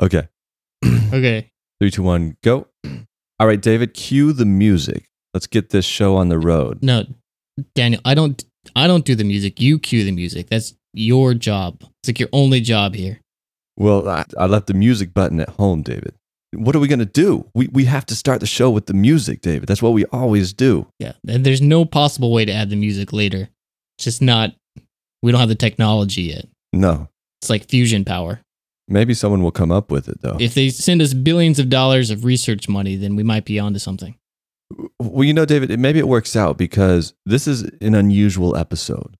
Okay. Okay. Three, two, one, go. All right, David, cue the music. Let's get this show on the road. No, Daniel, I don't I don't do the music. You cue the music. That's your job. It's like your only job here. Well, I, I left the music button at home, David. What are we going to do? We, we have to start the show with the music, David. That's what we always do. Yeah. And there's no possible way to add the music later. It's just not we don't have the technology yet. No. It's like fusion power. Maybe someone will come up with it, though. If they send us billions of dollars of research money, then we might be onto something. Well, you know, David, it, maybe it works out because this is an unusual episode.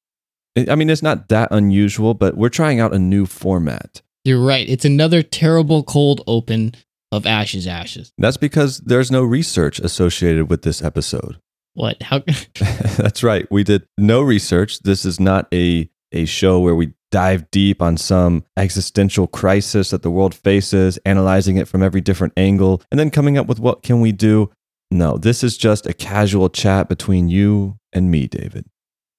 I I mean, it's not that unusual, but we're trying out a new format. You're right. It's another terrible cold open of Ashes Ashes. That's because there's no research associated with this episode. What? How That's right. We did no research. This is not a, a show where we dive deep on some existential crisis that the world faces, analyzing it from every different angle, and then coming up with what can we do. No, this is just a casual chat between you and me, David.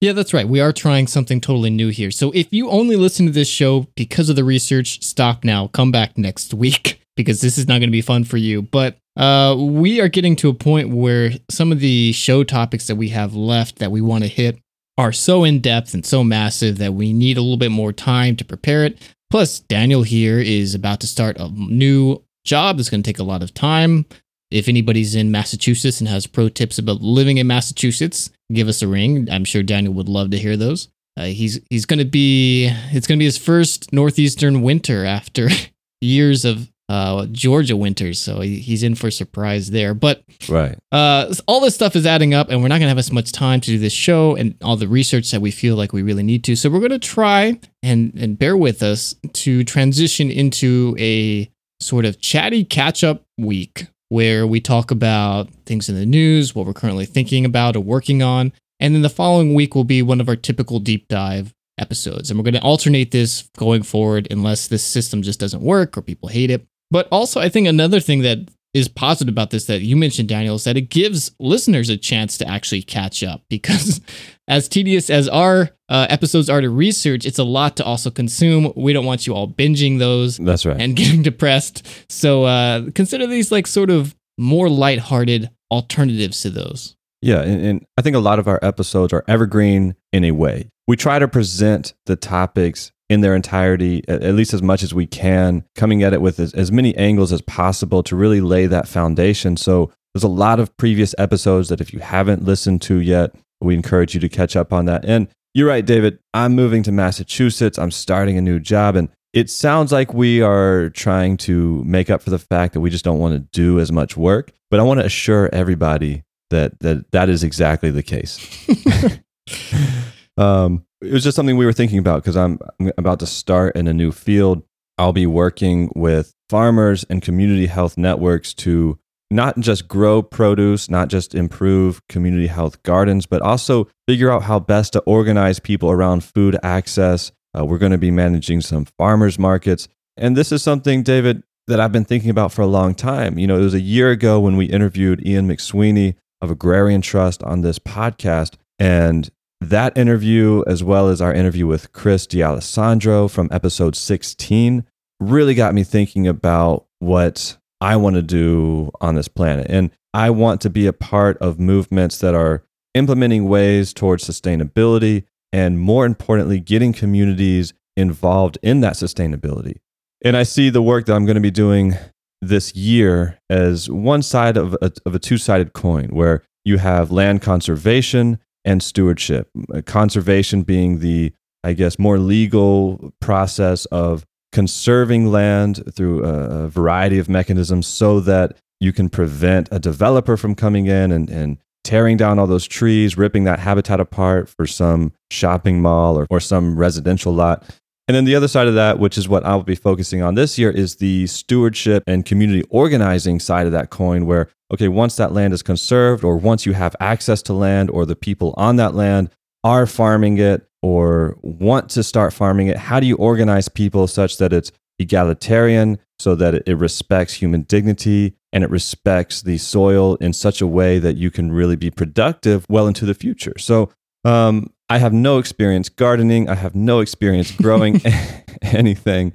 Yeah, that's right. We are trying something totally new here. So if you only listen to this show because of the research, stop now. Come back next week because this is not going to be fun for you. But uh, we are getting to a point where some of the show topics that we have left that we want to hit are so in depth and so massive that we need a little bit more time to prepare it. Plus, Daniel here is about to start a new job that's going to take a lot of time. If anybody's in Massachusetts and has pro tips about living in Massachusetts, give us a ring. I'm sure Daniel would love to hear those. Uh, he's he's going to be it's going to be his first northeastern winter after years of uh, Georgia winters, so he, he's in for a surprise there. But Right. uh, all this stuff is adding up, and we're not going to have as much time to do this show and all the research that we feel like we really need to. So we're going to try and and bear with us to transition into a sort of chatty catch up week where we talk about things in the news, what we're currently thinking about or working on, and then the following week will be one of our typical deep dive episodes. And we're going to alternate this going forward unless this system just doesn't work or people hate it. But also, I think another thing that is positive about this that you mentioned, Daniel, is that it gives listeners a chance to actually catch up because, as tedious as our uh, episodes are to research, it's a lot to also consume. We don't want you all binging those That's right. and getting depressed. So uh, consider these like sort of more lighthearted alternatives to those. Yeah, and, and I think a lot of our episodes are evergreen in a way. We try to present the topics in their entirety, at, least as much as we can, coming at it with as, as many angles as possible to really lay that foundation. So there's a lot of previous episodes that if you haven't listened to yet, we encourage you to catch up on that. And you're right, David. I'm moving to Massachusetts. I'm starting a new job. And it sounds like we are trying to make up for the fact that we just don't want to do as much work. But I want to assure everybody that that, that is exactly the case. um, it was just something we were thinking about because I'm, I'm about to start in a new field. I'll be working with farmers and community health networks to not just grow produce, not just improve community health gardens, but also figure out how best to organize people around food access. Uh, we're going to be managing some farmers markets. And this is something, David, that I've been thinking about for a long time. You know, it was a year ago when we interviewed Ian McSweeney of Agrarian Trust on this podcast. And that interview, as well as our interview with Chris D'Alessandro from episode 16, really got me thinking about what I want to do on this planet. And I want to be a part of movements that are implementing ways towards sustainability and, more importantly, getting communities involved in that sustainability. And I see the work that I'm going to be doing this year as one side of a, of a two sided coin where you have land conservation and stewardship. Uh, Conservation being the, I guess, more legal process of conserving land through a, variety of mechanisms so that you can prevent a developer from coming in and, and tearing down all those trees, ripping that habitat apart for some shopping mall or, or some residential lot. And then the other side of that, which is what I'll be focusing on this year, is the stewardship and community organizing side of that coin, where, okay, once that land is conserved, or once you have access to land, or the people on that land are farming it or want to start farming it, how do you organize people such that it's egalitarian, so that it, respects human dignity and it respects the soil in such a way that you can really be productive well into the future? So, um, I have no experience gardening. I have no experience growing anything.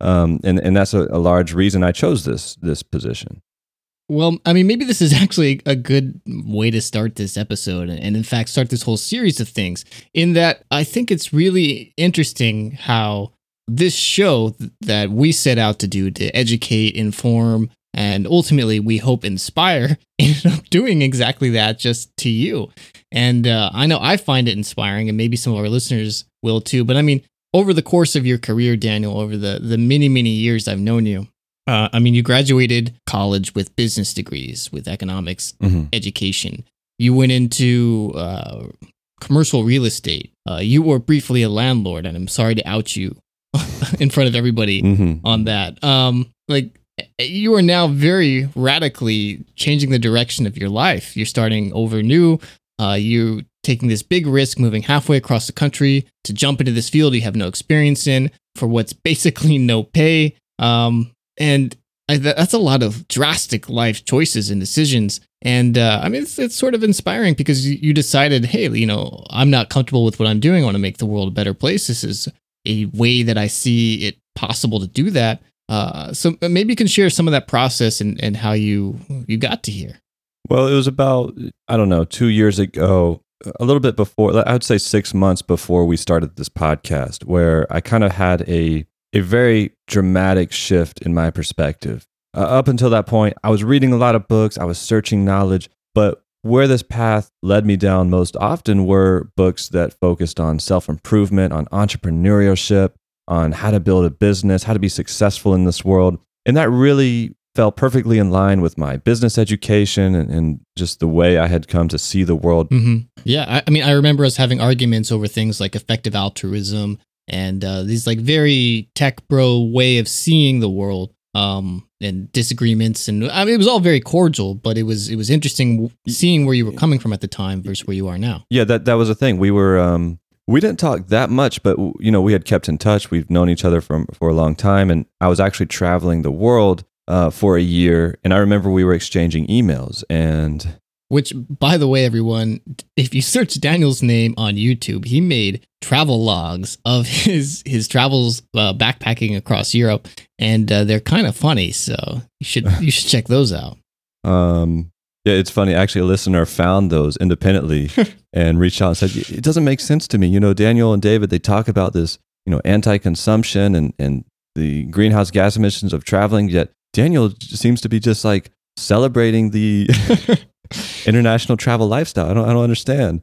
Um, and, and that's a, a large reason I chose this, this position. Well, I mean, maybe this is actually a good way to start this episode and, in fact, start this whole series of things. In that, I think it's really interesting how this show that we set out to do to educate, inform, and ultimately we hope inspire ended up doing exactly that just to you. And uh, I know I find it inspiring, and maybe some of our listeners will too. But I mean, over the course of your career, Daniel, over the the many many years I've known you, uh, I mean, you graduated college with business degrees, with economics mm-hmm. education. You went into uh, commercial real estate. Uh, you were briefly a landlord, and I'm sorry to out you in front of everybody mm-hmm. on that. Um, like you are now very radically changing the direction of your life. You're starting over new. Uh, you're taking this big risk, moving halfway across the country to jump into this field you have no experience in for what's basically no pay. Um, and I, that's a lot of drastic life choices and decisions. And uh, I mean, it's, it's, sort of inspiring because you, you, decided, hey, you know, I'm not comfortable with what I'm doing. I want to make the world a better place. This is a way that I see it possible to do that. Uh, so maybe you can share some of that process and, and how you you got to here. Well, it was about I don't know two years ago, a little bit before. I would say six months before we started this podcast, where I kind of had a a very dramatic shift in my perspective. Uh, up until that point, I was reading a lot of books, I was searching knowledge, but where this path led me down most often were books that focused on self improvement, on entrepreneurship, on how to build a business, how to be successful in this world. And that really fell perfectly in line with my business education and, and just the way I had come to see the world. Mm-hmm. Yeah. I, I, mean, I remember us having arguments over things like effective altruism and uh, these like very tech bro way of seeing the world um, and disagreements and I mean it was all very cordial but it was it was interesting seeing where you were coming from at the time versus where you are now yeah that that was a thing we were um, we didn't talk that much but you know we had kept in touch we've known each other for for a long time and I was actually traveling the world uh, for a year and I remember we were exchanging emails and which, by the way, everyone, if you search Daniel's name on YouTube, he made travel logs of his his travels uh, backpacking across Europe, and uh, they're kind of funny. So you should you should check those out. Um, yeah, it's funny. Actually, a listener found those independently and reached out and said, "It doesn't make sense to me." You know, Daniel and David they talk about this, you know, anti-consumption and and the greenhouse gas emissions of traveling. Yet Daniel seems to be just like celebrating the international travel lifestyle. I don't I don't understand.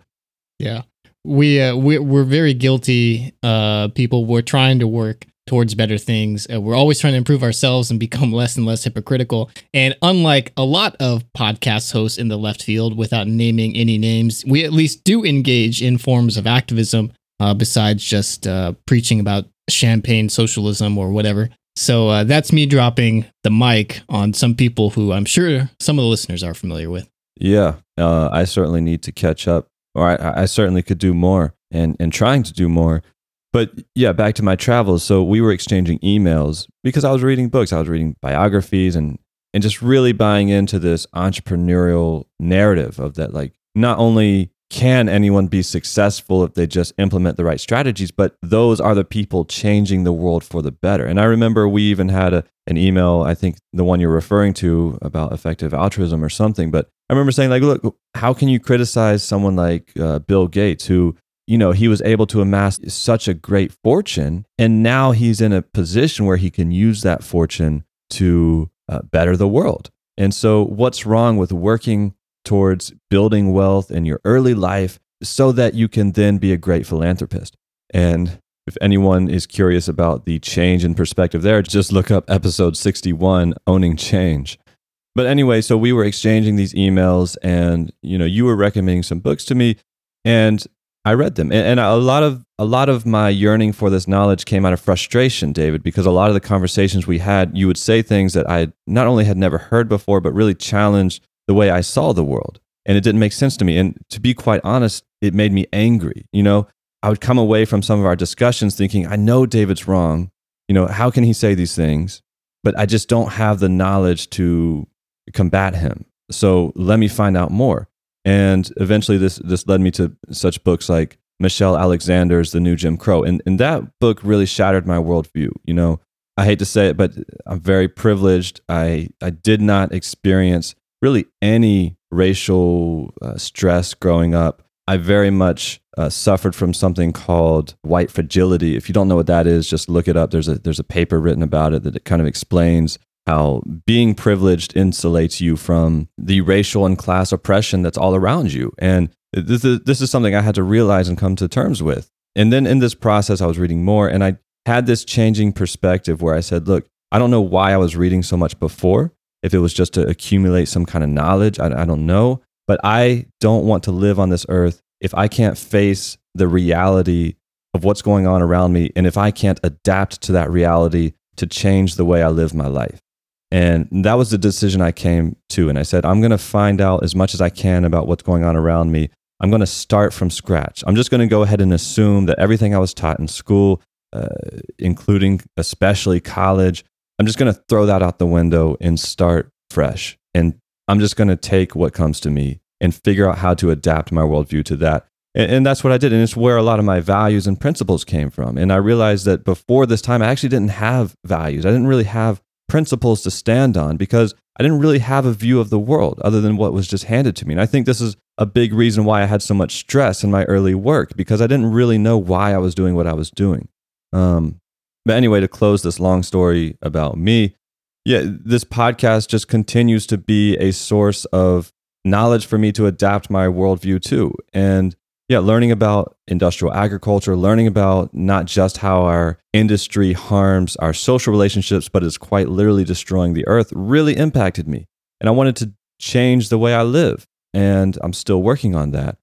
Yeah. We uh, we we're very guilty uh people we're trying to work towards better things. Uh, we're always trying to improve ourselves and become less and less hypocritical. And unlike a lot of podcast hosts in the left field without naming any names, we at least do engage in forms of activism uh, besides just uh, preaching about champagne socialism or whatever. So uh, that's me dropping the mic on some people who I'm sure some of the listeners are familiar with. Yeah, uh, I certainly need to catch up, or I, I certainly could do more, and and trying to do more. But yeah, back to my travels. So we were exchanging emails because I was reading books. I was reading biographies and and just really buying into this entrepreneurial narrative of that like not only can anyone be successful if they just implement the right strategies but those are the people changing the world for the better and i remember we even had a, an email i think the one you're referring to about effective altruism or something but i remember saying like look how can you criticize someone like uh, bill gates who you know he was able to amass such a great fortune and now he's in a position where he can use that fortune to uh, better the world and so what's wrong with working towards building wealth in your early life so that you can then be a great philanthropist. And if anyone is curious about the change in perspective there, just look up episode 61, Owning Change. But anyway, so we were exchanging these emails and you know, you were recommending some books to me and I read them. And, and a lot of a lot of my yearning for this knowledge came out of frustration, David, because a lot of the conversations we had, you would say things that I not only had never heard before, but really challenged the way I saw the world. And it didn't make sense to me. And to be quite honest, it made me angry. You know, I would come away from some of our discussions thinking, I know David's wrong. You know, how can he say these things? But I just don't have the knowledge to combat him. So let me find out more. And eventually this this led me to such books like Michelle Alexander's The New Jim Crow. And, and that book really shattered my worldview. You know, I hate to say it, but I'm very privileged. I, I did not experience really any racial uh, stress growing up. I very much uh, suffered from something called white fragility. If you don't know what that is, just look it up. There's a there's a paper written about it that it kind of explains how being privileged insulates you from the racial and class oppression that's all around you. And this is, this is something I had to realize and come to terms with. And then in this process, I was reading more and I had this changing perspective where I said, look, I don't know why I was reading so much before. If it was just to accumulate some kind of knowledge, I, I don't know. But I don't want to live on this earth if I can't face the reality of what's going on around me and if I can't adapt to that reality to change the way I live my life. And that was the decision I came to. And I said, I'm going to find out as much as I can about what's going on around me. I'm going to start from scratch. I'm just going to go ahead and assume that everything I was taught in school, uh, including especially college, I'm just going to throw that out the window and start fresh. And I'm just going to take what comes to me and figure out how to adapt my worldview to that. And, and, that's what I did. And it's where a lot of my values and principles came from. And I realized that before this time, I actually didn't have values. I didn't really have principles to stand on because I didn't really have a view of the world other than what was just handed to me. And I think this is a big reason why I had so much stress in my early work because I didn't really know why I was doing what I was doing. Um, but anyway, to close this long story about me, yeah, this podcast just continues to be a source of knowledge for me to adapt my worldview to. And yeah, learning about industrial agriculture, learning about not just how our industry harms our social relationships, but is quite literally destroying the earth really impacted me. And I wanted to change the way I live. And I'm still working on that.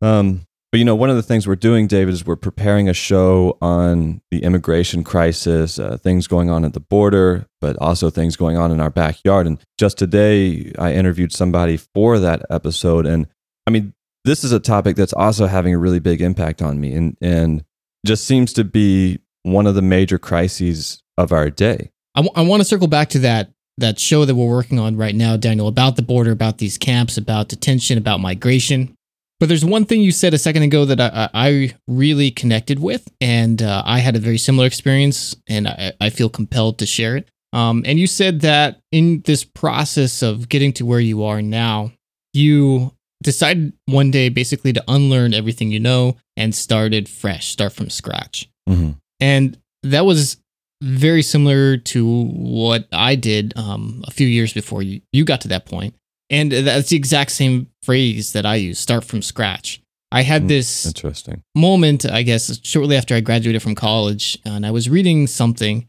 Um, but you know, one of the things we're doing, David, is we're preparing a show on the immigration crisis, uh, things going on at the border, but also things going on in our backyard. And just today, I interviewed somebody for that episode, and I mean, this is a topic that's also having a really big impact on me, and and just seems to be one of the major crises of our day. I, w- I want to circle back to that that show that we're working on right now, Daniel, about the border, about these camps, about detention, about migration. But there's one thing you said a second ago that I, I really connected with, and uh, I had a very similar experience, and I, I feel compelled to share it. Um, and you said that in this process of getting to where you are now, you decided one day basically to unlearn everything you know and started fresh, start from scratch. Mm-hmm. And that was very similar to what I did um, a few years before you, you got to that point. And that's the exact same phrase that I use start from scratch. I had hmm, this interesting moment, I guess, shortly after I graduated from college, and I was reading something.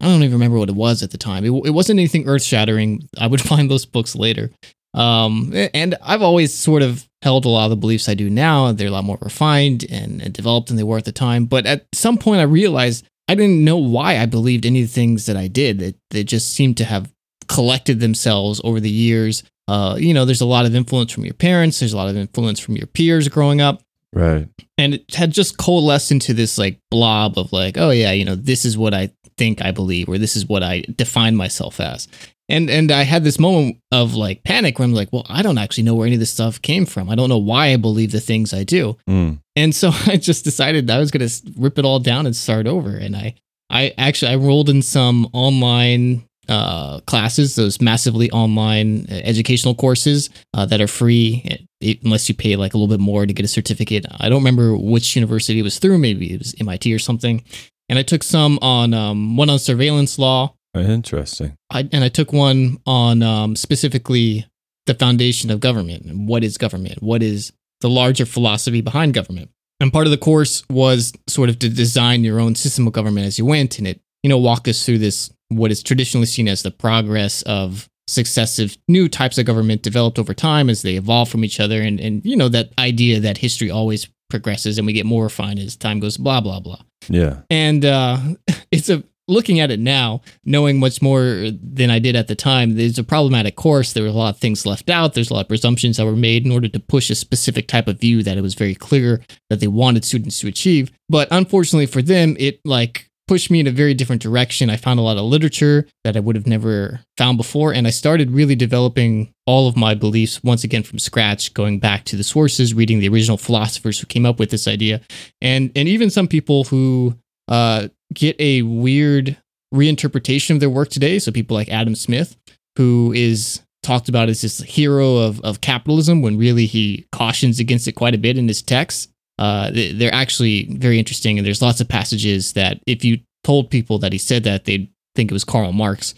I don't even remember what it was at the time. It, it wasn't anything earth shattering. I would find those books later. Um, and I've always sort of held a lot of the beliefs I do now. They're a lot more refined and, and developed than they were at the time. But at some point, I realized I didn't know why I believed any of the things that I did. It, they just seemed to have collected themselves over the years uh, you know, there's a lot of influence from your parents, there's a lot of influence from your peers growing up. Right. And it had just coalesced into this like blob of like, oh yeah, you know, this is what I think I believe, or this is what I define myself as. And and I had this moment of like panic where I'm like, well, I don't actually know where any of this stuff came from. I don't know why I believe the things I do. Mm. And so I just decided I was gonna rip it all down and start over. And I I actually I rolled in some online uh, classes, those massively online uh, educational courses uh, that are free eh, unless you pay like a little bit more to get a certificate. I don't remember which university it was through. Maybe it was MIT or something. And I took some on um, one on surveillance law. Interesting. I, and I took one on um, specifically the foundation of government. and What is government? What is the larger philosophy behind government? And part of the course was sort of to design your own system of government as you went, and it you know walk us through this what is traditionally seen as the progress of successive new types of government developed over time as they evolve from each other and and you know that idea that history always progresses and we get more refined as time goes blah blah blah yeah and uh it's a looking at it now knowing much more than i did at the time there's a problematic course there were a lot of things left out there's a lot of presumptions that were made in order to push a specific type of view that it was very clear that they wanted students to achieve but unfortunately for them it like pushed me in a very different direction. I found a lot of literature that I would have never found before. And I started really developing all of my beliefs once again from scratch, going back to the sources, reading the original philosophers who came up with this idea. And, and even some people who uh, get a weird reinterpretation of their work today. So people like Adam Smith, who is talked about as this hero of, of capitalism when really he cautions against it quite a bit in his texts. Uh, they're actually very interesting, and there's lots of passages that if you told people that he said that, they'd think it was Karl Marx.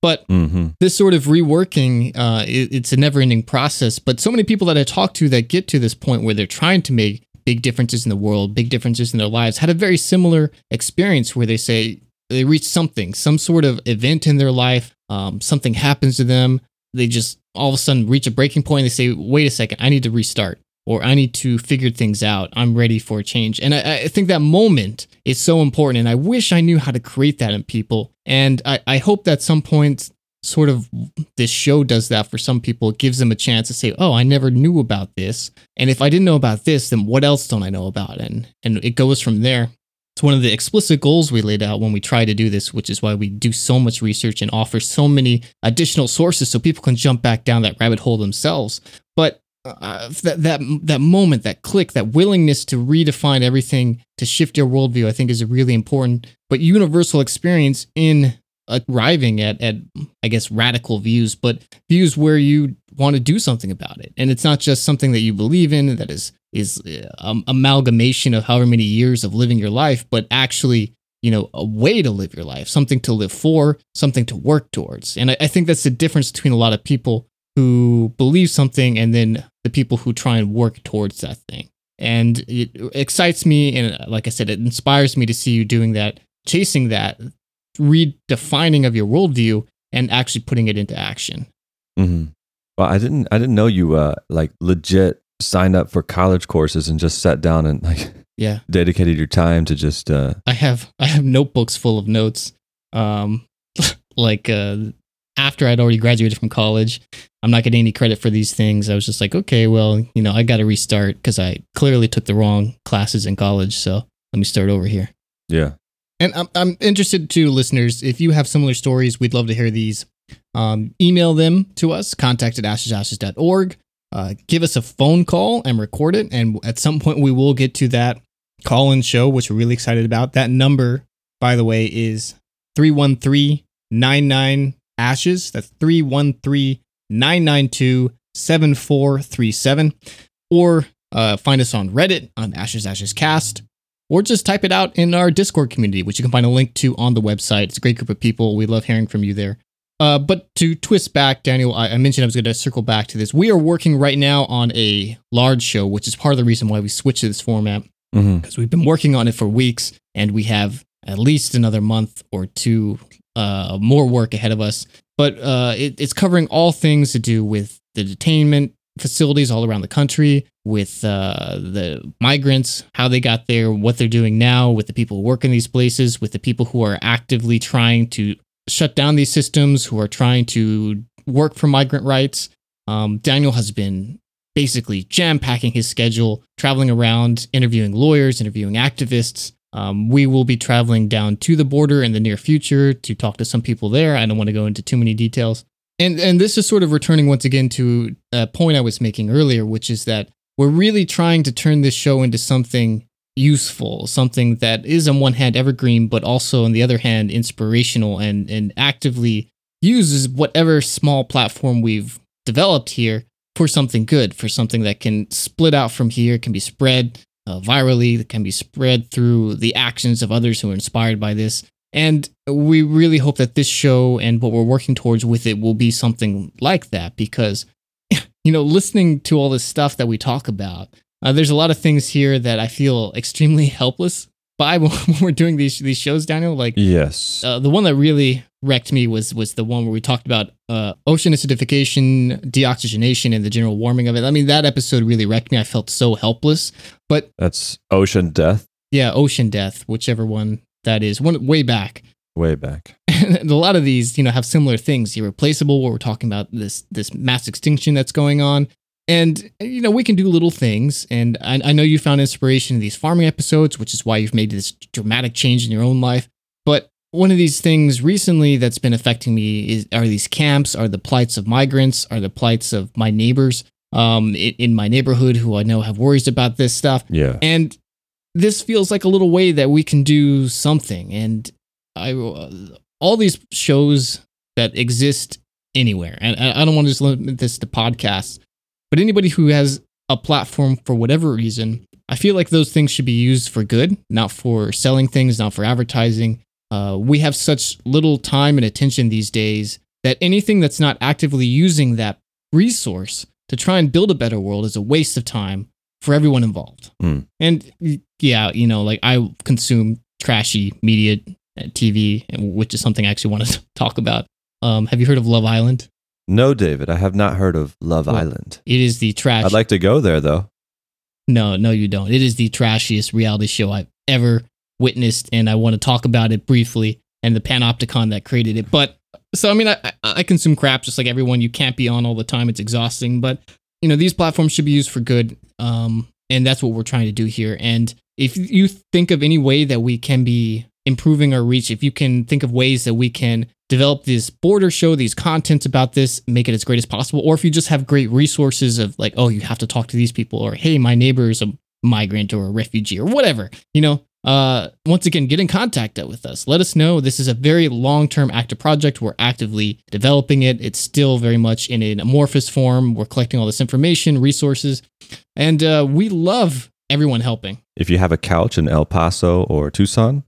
But Mm-hmm. this sort of reworking, uh, it, it's a never ending process. But so many people that I talk to that get to this point where they're trying to make big differences in the world, big differences in their lives, had a very similar experience where they say they reach something, some sort of event in their life, um, something happens to them. They just all of a sudden reach a breaking point. They say, wait a second, I need to restart or I need to figure things out. I'm ready for a change. And I, I think that moment is so important. And I wish I knew how to create that in people. And I, I hope that some point, sort of, this show does that for some people. It gives them a chance to say, oh, I never knew about this. And if I didn't know about this, then what else don't I know about? And, and it goes from there. It's one of the explicit goals we laid out when we try to do this, which is why we do so much research and offer so many additional sources so people can jump back down that rabbit hole themselves. But uh, that that that moment, that click, that willingness to redefine everything, to shift your worldview, I think is really important but universal experience in arriving at at I guess radical views, but views where you want to do something about it, and it's not just something that you believe in that is is um, amalgamation of however many years of living your life, but actually you know a way to live your life, something to live for, something to work towards, and I, I think that's the difference between a lot of people who believe something and then the people who try and work towards that thing. And it excites me, and like I said, it inspires me to see you doing that, chasing that, redefining of your worldview, and actually putting it into action. Mm-hmm. Well, I didn't. I didn't know you uh, like legit signed up for college courses and just sat down and like Yeah, dedicated your time to just. Uh, I have I have notebooks full of notes. Um, like uh, after I'd already graduated from college, I'm not getting any credit for these things. I was just like, okay, well, you know, I got to restart because I clearly took the wrong classes in college. So let me start over here. yeah. And I'm, I'm interested too, listeners. If you have similar stories, we'd love to hear these. Um, email them to us, contact at ashesashes.org. Uh, give us a phone call and record it. And at some point, we will get to that call in show, which we're really excited about. That number, by the way, is 313 99 Ashes. That's 313 992 7437. Or uh, find us on Reddit on Ashes Ashes Cast or just type it out in our Discord community, which you can find a link to on the website. It's a great group of people. We love hearing from you there. Uh, but to twist back, Daniel, I, I mentioned I was going to circle back to this. We are working right now on a large show, which is part of the reason why we switched to this format Mm-hmm. because we've been working on it for weeks and we have at least another month or two uh, more work ahead of us. But uh, it, it's covering all things to do with the detainment facilities all around the country, with uh, the migrants, how they got there, what they're doing now, with the people who work in these places, with the people who are actively trying to shut down these systems, who are trying to work for migrant rights. Um, Daniel has been basically jam packing his schedule, traveling around, interviewing lawyers, interviewing activists. Um, we will be traveling down to the border in the near future to talk to some people there. I don't want to go into too many details. And and this is sort of returning once again to a point I was making earlier, which is that we're really trying to turn this show into something useful, something that is on one hand evergreen, but also on the other hand inspirational and and actively uses whatever small platform we've developed here for something good, for something that can split out from here, can be spread uh, virally, that can be spread through the actions of others who are inspired by this. And we really hope that this show and what we're working towards with it will be something like that because, you know, listening to all this stuff that we talk about, uh, there's a lot of things here that I feel extremely helpless by when we're doing these these shows, Daniel. Like Yes. uh, the one that really wrecked me was was the one where we talked about uh, ocean acidification, deoxygenation, and the general warming of it. I mean, that episode really wrecked me. I felt so helpless. But That's ocean death yeah, ocean death, whichever one that is, one way back. way back. And a lot of these, you know, have similar things. Irreplaceable, where we're talking about this this mass extinction that's going on. And you know, we can do little things. And I, I know you found inspiration in these farming episodes, which is why you've made this dramatic change in your own life. But one of these things recently that's been affecting me is are these camps, are the plights of migrants, are the plights of my neighbors um, in, in my neighborhood who I know have worries about this stuff. Yeah. And this feels like a little way that we can do something. And I, all these shows that exist anywhere, and I don't want to just limit this to podcasts, but anybody who has a platform for whatever reason, I feel like those things should be used for good, not for selling things, not for advertising. Uh, we have such little time and attention these days that anything that's not actively using that resource to try and build a better world is a waste of time for everyone involved. Hmm. And yeah, you know, like I consume trashy media, TV, which is something I actually want to talk about. Um, have you heard of Love Island? No, David, I have not heard of Love Well, Island. It is the trash. I'd like to go there though. No, no, you don't. It is the trashiest reality show I've ever witnessed, and I want to talk about it briefly and the panopticon that created it. But so, I mean, I, I- I consume crap just like everyone. You can't be on all the time; it's exhausting. But you know, these platforms should be used for good, um, and that's what we're trying to do here. And if you think of any way that we can be improving our reach, if you can think of ways that we can develop this border show, these contents about this, make it as great as possible, or if you just have great resources of like, oh, you have to talk to these people, or hey, my neighbor is a migrant or a refugee or whatever, you know, uh, once again, get in contact with us. Let us know. This is a very long term active project. We're actively developing it. It's still very much in an amorphous form. We're collecting all this information, resources, and uh, we love everyone helping. If you have a couch in El Paso or Tucson,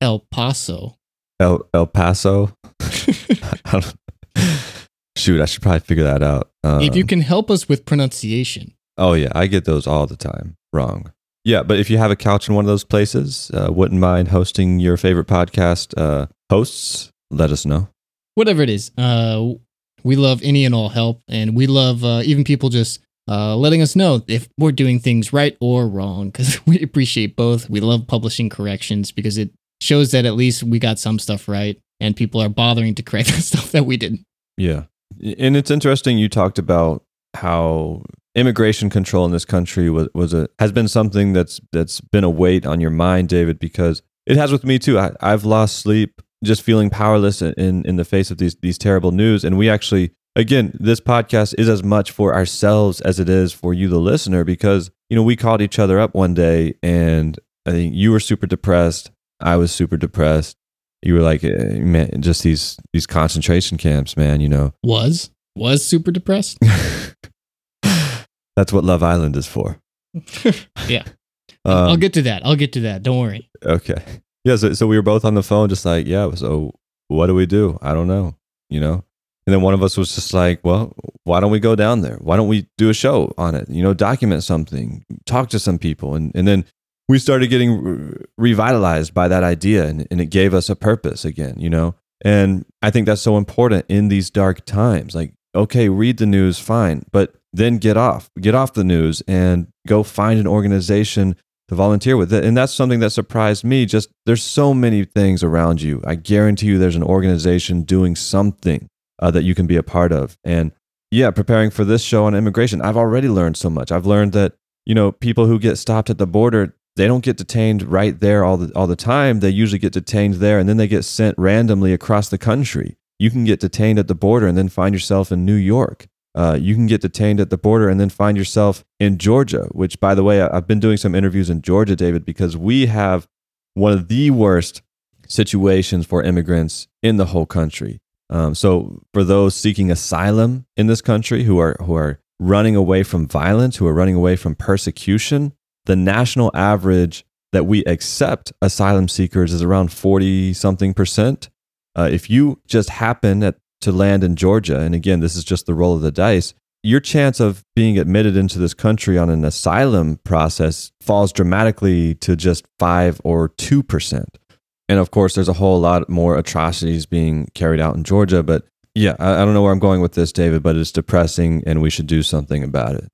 El Paso. El El Paso. I Shoot, I should probably figure that out. Um, if you can help us with pronunciation, Oh yeah, I get those all the time wrong. Yeah, but if you have a couch in one of those places, uh, wouldn't mind hosting your favorite podcast uh, hosts, let us know. whatever it is, uh, we love any and all help, and we love uh, even people just uh, letting us know if we're doing things right or wrong, because we appreciate both. We love publishing corrections because it shows that at least we got some stuff right, and people are bothering to correct the stuff that we didn't. Yeah, and it's interesting. You talked about how immigration control in this country was, was a has been something that's that's been a weight on your mind, David, because it has with me too. I, I've lost sleep just feeling powerless in in the face of these these terrible news, and we actually. Again, this podcast is as much for ourselves as it is for you, the listener, because you know we called each other up one day, and I think you were super depressed. I was super depressed. You were like, eh, man, just these these concentration camps, man. You know, Was was super depressed. That's what Love Island is for. Yeah. Um, I'll get to that. I'll get to that. Don't worry. okay. Yeah. So, so we were both on the phone, just like, yeah. So what do we do? I don't know. You know. And then one of us was just like, well, why don't we go down there? Why don't we do a show on it? You know, document something, talk to some people, and and then we started getting re- revitalized by that idea, and, and it gave us a purpose again. You know. And I think that's so important in these dark times. Like, okay, read the news, fine, but then get off, get off the news and go find an organization to volunteer with. And that's something that surprised me. Just there's so many things around you. I guarantee you there's an organization doing something uh, that you can be a part of. And yeah, preparing for this show on immigration, I've already learned so much. I've learned that, you know, people who get stopped at the border, they don't get detained right there all the all the time. They usually get detained there and then they get sent randomly across the country. You can get detained at the border and then find yourself in New York. Uh, you can get detained at the border and then find yourself in Georgia, which, by the way, I've been doing some interviews in Georgia, David, because we have one of the worst situations for immigrants in the whole country. Um, so, for those seeking asylum in this country who are who are running away from violence, who are running away from persecution, the national average that we accept asylum seekers is around forty something percent. Uh, if you just happen at, to land in Georgia, and again, this is just the roll of the dice, your chance of being admitted into this country on an asylum process falls dramatically to just 5 or 2%. And of course, there's a whole lot more atrocities being carried out in Georgia. But yeah, I, I don't know where I'm going with this, David, but it's depressing and we should do something about it.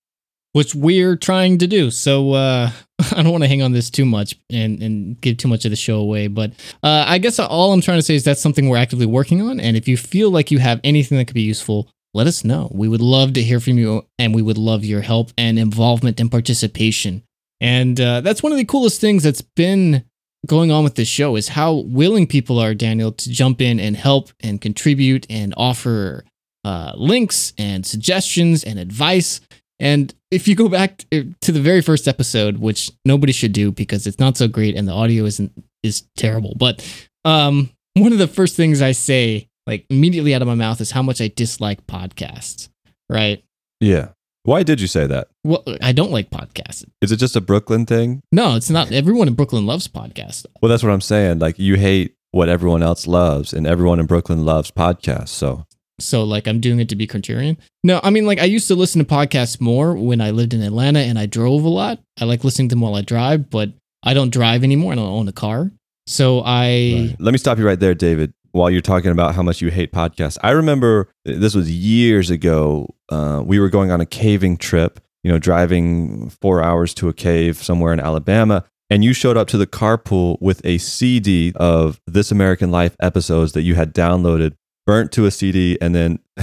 Which we're trying to do. So uh, I don't want to hang on this too much and, and give too much of the show away. But uh, I guess all I'm trying to say is that's something we're actively working on. And if you feel like you have anything that could be useful, let us know. We would love to hear from you, and we would love your help and involvement and participation. And uh, that's one of the coolest things that's been going on with this show is how willing people are, Daniel, to jump in and help and contribute and offer uh, links and suggestions and advice. And if you go back to the very first episode, which nobody should do because it's not so great and the audio isn't is terrible, but um, one of the first things I say, like immediately out of my mouth, is how much I dislike podcasts. Right? Yeah. Why did you say that? Well, I don't like podcasts. Is it just a Brooklyn thing? No, it's not. Everyone in Brooklyn loves podcasts. Well, that's what I'm saying. Like you hate what everyone else loves, and everyone in Brooklyn loves podcasts. So So like I'm doing it to be criterion. No, I mean like I used to listen to podcasts more when I lived in Atlanta and I drove a lot. I like listening to them while I drive, but I don't drive anymore. I don't own a car. So I let me stop you right there, David. While you're talking about how much you hate podcasts, I remember this was years ago. Uh, we were going on a caving trip, you know, driving four hours to a cave somewhere in Alabama. And you showed up to the carpool with a CD of This American Life episodes that you had downloaded, burnt to a CD, and then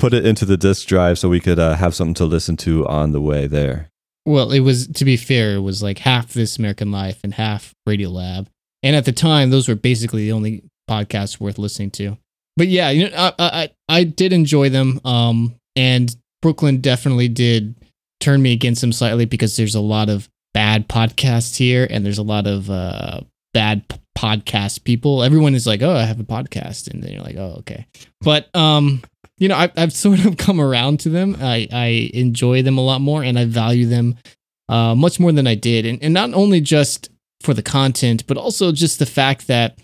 put it into the disk drive so we could uh, have something to listen to on the way there. well, it was to be fair, it was like half This American Life and half Radio Lab. And at the time, those were basically the only podcasts worth listening to. But yeah, you know, I I, I did enjoy them. Um, and Brooklyn definitely did turn me against them slightly because there's a lot of bad podcasts here, and there's a lot of uh bad podcast people. Everyone is like, "Oh, I have a podcast," and then you're like, "Oh, okay." But um, you know, I've I've sort of come around to them. I I enjoy them a lot more, and I value them uh much more than I did, and and not only just for the content, but also just the fact that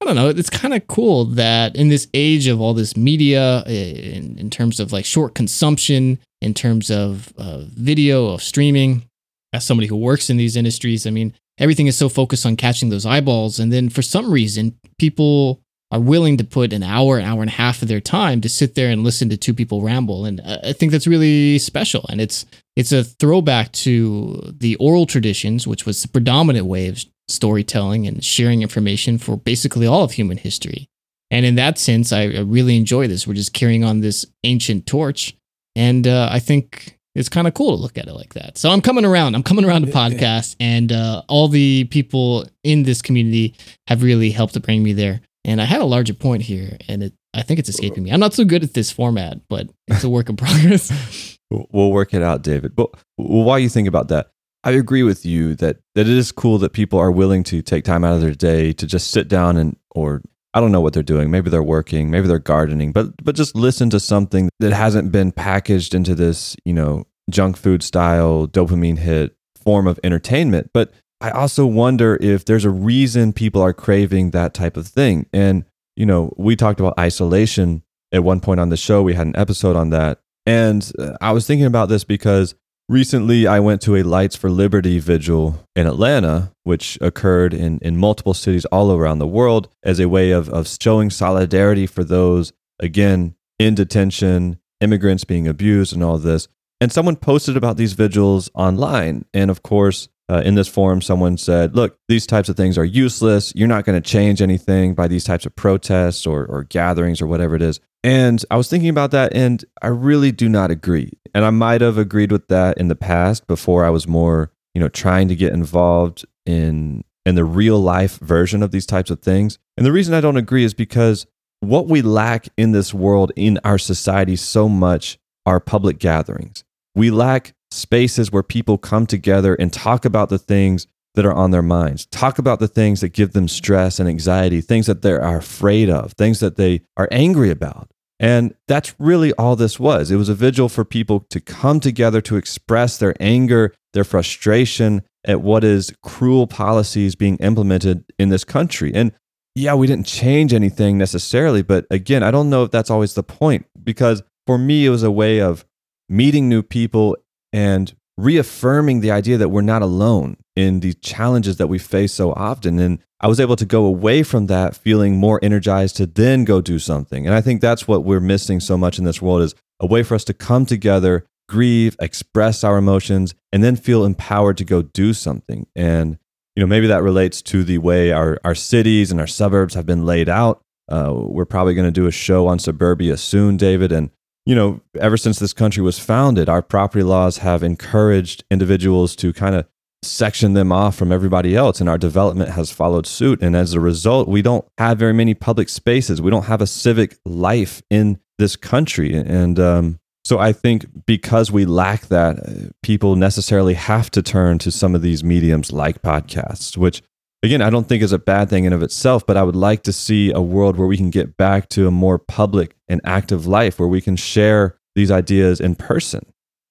I don't know. It's kind of cool that in this age of all this media, in, in terms of like short consumption, in terms of uh, video, of streaming, as somebody who works in these industries, I mean, everything is so focused on catching those eyeballs. And then for some reason, people are willing to put an hour, an hour and a half of their time to sit there and listen to two people ramble. And I think that's really special. And it's it's a throwback to the oral traditions, which was the predominant way of storytelling and sharing information for basically all of human history. And in that sense, I I really enjoy this. We're just carrying on this ancient torch. And uh, I think it's kind of cool to look at it like that. So I'm coming around. I'm coming around to podcasts, and uh, all the people in this community have really helped to bring me there. And I had a larger point here, and it, I think it's escaping me. I'm not so good at this format, but it's a work in progress. We'll work it out, David. But while you think about that, I agree with you that, that it is cool that people are willing to take time out of their day to just sit down and, or I don't know what they're doing. Maybe they're working, maybe they're gardening, but, but just listen to something that hasn't been packaged into this, you know, junk food style, dopamine hit form of entertainment. But I also wonder if there's a reason people are craving that type of thing. And, you know, we talked about isolation at one point on the show. We had an episode on that. And uh, I was thinking about this because recently I went to a Lights for Liberty vigil in Atlanta, which occurred in, in multiple cities all around the world as a way of, of showing solidarity for those, again, in detention, immigrants being abused, and all this. And someone posted about these vigils online. And of course, uh, in this forum, someone said, Look, these types of things are useless. You're not going to change anything by these types of protests or, or gatherings or whatever it is. And I was thinking about that, and I really do not agree. And I might have agreed with that in the past before I was more, you know, trying to get involved in in the real life version of these types of things. And the reason I don't agree is because what we lack in this world, in our society, so much are public gatherings. We lack spaces where people come together and talk about the things that are on their minds, talk about the things that give them stress and anxiety, things that they are afraid of, things that they are angry about. And that's really all this was. It was a vigil for people to come together to express their anger, their frustration at what is cruel policies being implemented in this country. And yeah, we didn't change anything necessarily, but again, I don't know if that's always the point because for me, it was a way of meeting new people and reaffirming the idea that we're not alone in the challenges that we face so often. And I was able to go away from that feeling more energized to then go do something. And I think that's what we're missing so much in this world is a way for us to come together, grieve, express our emotions, and then feel empowered to go do something. And you know, maybe that relates to the way our, our cities and our suburbs have been laid out. Uh, we're probably going to do a show on suburbia soon, David. And, you know, ever since this country was founded, our property laws have encouraged individuals to kind of section them off from everybody else, and our development has followed suit. And as a result, we don't have very many public spaces. We don't have a civic life in this country. And um, so I think because we lack that, uh, people necessarily have to turn to some of these mediums like podcasts, which again, I don't think is a bad thing in of itself, but I would like to see a world where we can get back to a more public and active life where we can share these ideas in person.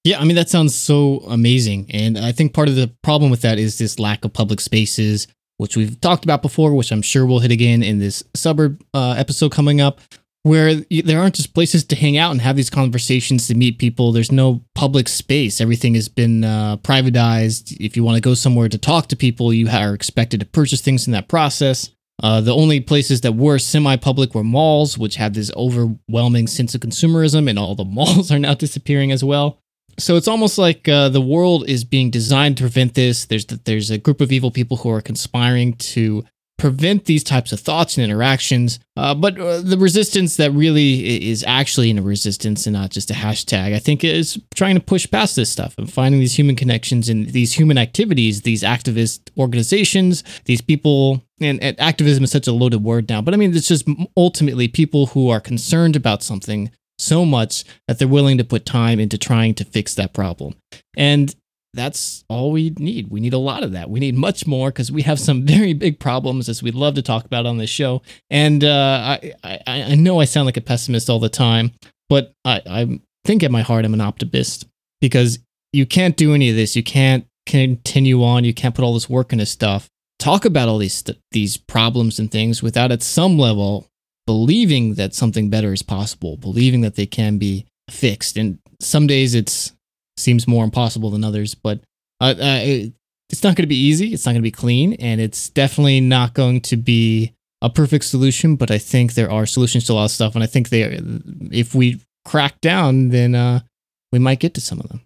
Yeah, I mean that sounds so amazing, and I think part of the problem with that is this lack of public spaces, which we've talked about before, which I'm sure we'll hit again in this suburb uh, episode coming up, where there aren't just places to hang out and have these conversations to meet people. There's no public space. Everything has been uh, privatized. If you want to go somewhere to talk to people, you are expected to purchase things in that process. Uh, the only places that were semi-public were malls, which had this overwhelming sense of consumerism, and all the malls are now disappearing as well. So it's almost like uh, the world is being designed to prevent this. There's there's a group of evil people who are conspiring to prevent these types of thoughts and interactions. Uh, but uh, the resistance that really is actually in a resistance and not just a hashtag, I think, is trying to push past this stuff and finding these human connections and these human activities, these activist organizations, these people. And, and activism is such a loaded word now, but I mean, it's just ultimately people who are concerned about something so much that they're willing to put time into trying to fix that problem. And that's all we need. We need a lot of that. We need much more because we have some very big problems, as we'd love to talk about on this show. And uh, I, I, I know I sound like a pessimist all the time, but I, I think at my heart I'm an optimist because you can't do any of this. You can't continue on. You can't put all this work into stuff. Talk about all these these problems and things without at some level believing that something better is possible, believing that they can be fixed. And some days it's seems more impossible than others, but uh, uh, it's not going to be easy. It's not going to be clean, and it's definitely not going to be a perfect solution. But I think there are solutions to a lot of stuff, and I think they, if we crack down, then uh, we might get to some of them.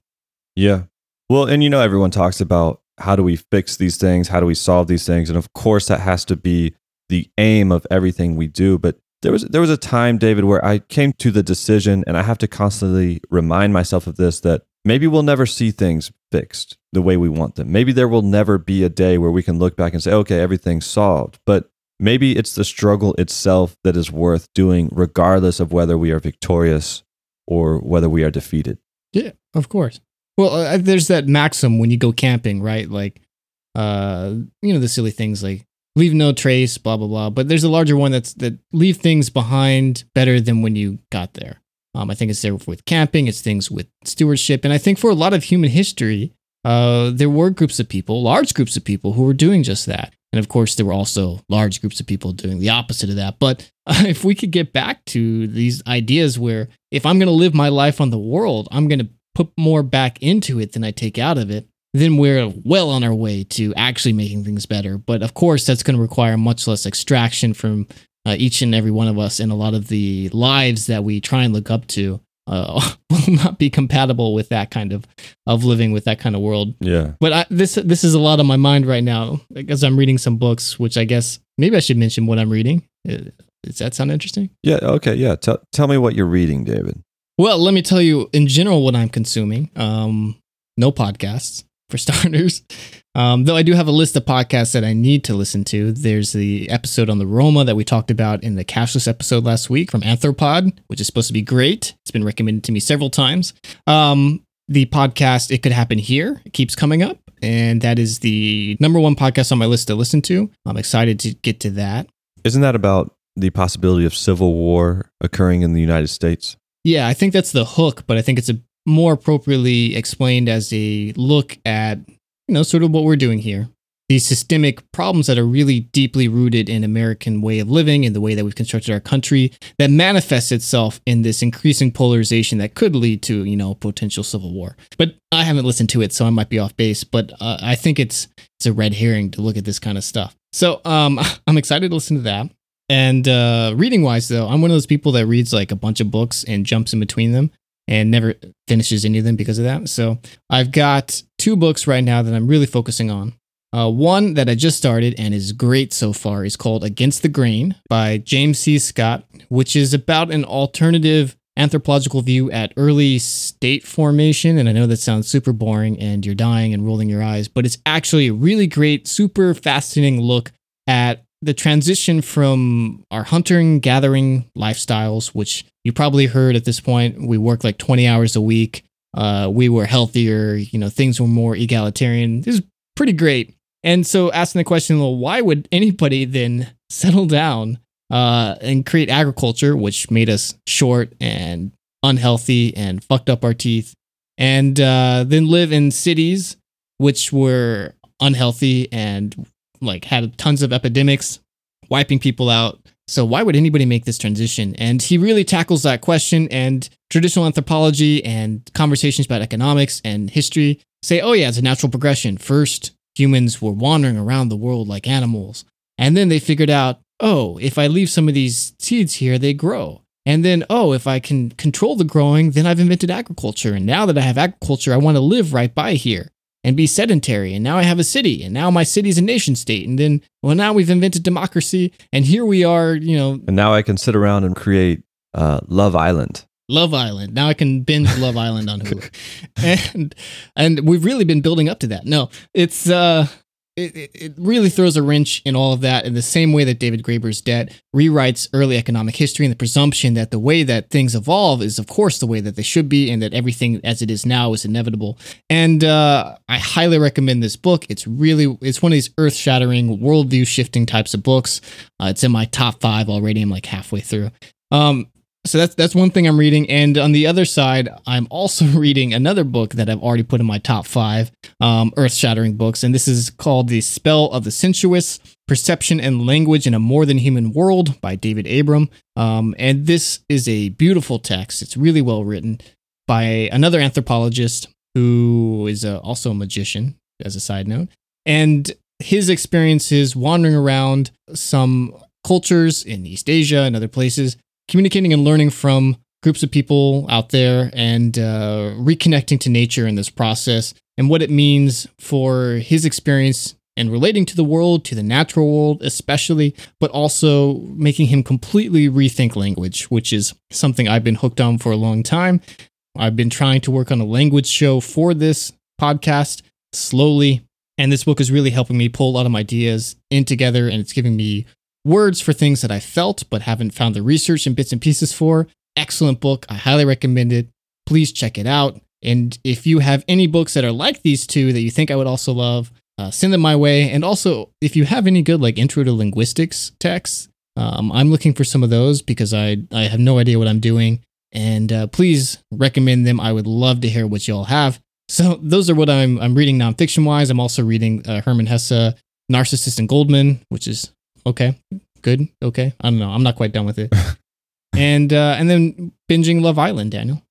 Yeah. Well, and you know, everyone talks about how do we fix these things? How do we solve these things? And of course, that has to be the aim of everything we do. But there was there was a time, David, where I came to the decision, and I have to constantly remind myself of this that maybe we'll never see things fixed the way we want them. Maybe there will never be a day where we can look back and say, okay, everything's solved. But maybe it's the struggle itself that is worth doing, regardless of whether we are victorious or whether we are defeated. Yeah, of course. Well, uh, there's that maxim when you go camping, right? Like, uh, you know, the silly things like leave no trace, blah blah blah. But there's a larger one that's that leave things behind better than when you got there. Um, I think it's there with camping, it's things with stewardship, and I think for a lot of human history, uh, there were groups of people, large groups of people, who were doing just that. And of course, there were also large groups of people doing the opposite of that. But uh, if we could get back to these ideas where if I'm going to live my life on the world, I'm going to put more back into it than I take out of it, then we're well on our way to actually making things better. But of course, that's going to require much less extraction from uh, each and every one of us, and a lot of the lives that we try and look up to uh, will not be compatible with that kind of of living with that kind of world. Yeah. But I, this this is a lot on my mind right now because I'm reading some books, which I guess maybe I should mention what I'm reading. Uh, does that sound interesting? Yeah. Okay. Yeah. Tell tell me what you're reading, David. Well, let me tell you in general what I'm consuming. Um, no podcasts for starters. Um, though I do have a list of podcasts that I need to listen to. There's the episode on the Roma that we talked about in the cashless episode last week from Anthropod, which is supposed to be great. It's been recommended to me several times. Um, the podcast It Could Happen Here it keeps coming up, and that is the number one podcast on my list to listen to. I'm excited to get to that. Isn't that about the possibility of civil war occurring in the United States? Yeah, I think that's the hook, but I think it's a more appropriately explained as a look at, you know, sort of what we're doing here. These systemic problems that are really deeply rooted in American way of living, in the way that we've constructed our country, that manifests itself in this increasing polarization that could lead to, you know, potential civil war. But I haven't listened to it, so I might be off base. But uh, I think it's it's a red herring to look at this kind of stuff. So um, I'm excited to listen to that. And uh, reading wise, though, I'm one of those people that reads like a bunch of books and jumps in between them and never finishes any of them because of that. So I've got two books right now that I'm really focusing on. Uh, one that I just started and is great so far is called Against the Grain by James C. Scott, which is about an alternative anthropological view at early state formation. And I know that sounds super boring and you're dying and rolling your eyes, but it's actually a really great, super fascinating look at the transition from our hunting gathering lifestyles, which you probably heard at this point, we work like 20 hours a week. Uh, we were healthier, you know, things were more egalitarian. This is pretty great. And so asking the question, well, why would anybody then settle down uh, and create agriculture, which made us short and unhealthy and fucked up our teeth, and uh, then live in cities which were unhealthy and like had tons of epidemics, wiping people out. So why would anybody make this transition? And he really tackles that question. And traditional anthropology and conversations about economics and history say, oh yeah, it's a natural progression. First, humans were wandering around the world like animals, and then they figured out, oh, if I leave some of these seeds here, they grow. And then, oh, if I can control the growing, then I've invented agriculture. And now that I have agriculture, I want to live right by here and be sedentary. And now I have a city, and now my city's a nation state. And then, well, now we've invented democracy, and here we are, you know. And now I can sit around and create uh, Love Island. Love Island. Now I can binge Love Island on Hulu, and and we've really been building up to that. No, it's uh, it, it really throws a wrench in all of that in the same way that David Graeber's debt rewrites early economic history and the presumption that the way that things evolve is, of course, the way that they should be and that everything as it is now is inevitable. And uh, I highly recommend this book. It's really, it's one of these earth shattering, worldview shifting types of books. Uh, it's in my top five already. I'm like halfway through. Um, so that's that's one thing I'm reading, and on the other side, I'm also reading another book that I've already put in my top five um, earth-shattering books, and this is called "The Spell of the Sensuous: Perception and Language in a More Than Human World" by David Abram. Um, and this is a beautiful text. It's really well written by another anthropologist who is a, also a magician, as a side note, and his experiences wandering around some cultures in East Asia and other places communicating and learning from groups of people out there and uh, reconnecting to nature in this process and what it means for his experience and relating to the world, to the natural world especially, but also making him completely rethink language, which is something I've been hooked on for a long time. I've been trying to work on a language show for this podcast slowly, and this book is really helping me pull a lot of ideas in together, and it's giving me words for things that I felt but haven't found the research and bits and pieces for. Excellent book. I highly recommend it. Please check it out. And if you have any books that are like these two that you think I would also love, uh, send them my way. And also, if you have any good like intro to linguistics texts, um, I'm looking for some of those because I I have no idea what I'm doing. And uh, please recommend them. I would love to hear what y'all have. So those are what I'm I'm reading nonfiction wise. I'm also reading uh, Hermann Hesse, Narcissus and Goldmund, which is okay, good, okay. I don't know. I'm not quite done with it. and uh, and then binging Love Island, Daniel.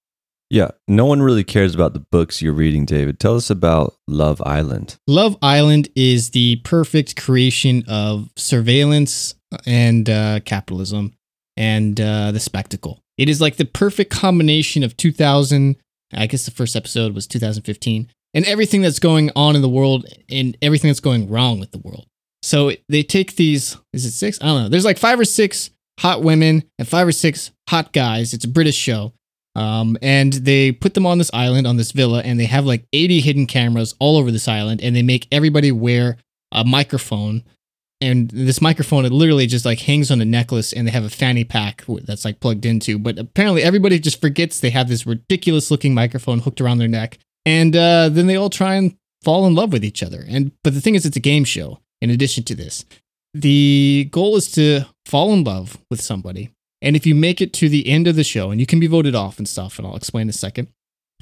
Yeah, no one really cares about the books you're reading, David. Tell us about Love Island. Love Island is the perfect creation of surveillance and uh, capitalism and uh, the spectacle. It is like the perfect combination of 2000. I guess the first episode was 2015, and everything that's going on in the world and everything that's going wrong with the world. So they take these, is it six? I don't know. There's like five or six hot women and five or six hot guys. It's a British show. Um, and they put them on this island, on this villa, and they have like 80 hidden cameras all over this island, and they make everybody wear a microphone. And this microphone, it literally just like hangs on a necklace, and they have a fanny pack that's like plugged into. But apparently, everybody just forgets they have this ridiculous looking microphone hooked around their neck. And uh, then they all try and fall in love with each other. And but the thing is, it's a game show in addition to this. The goal is to fall in love with somebody. And if you make it to the end of the show, and you can be voted off and stuff, and I'll explain in a second,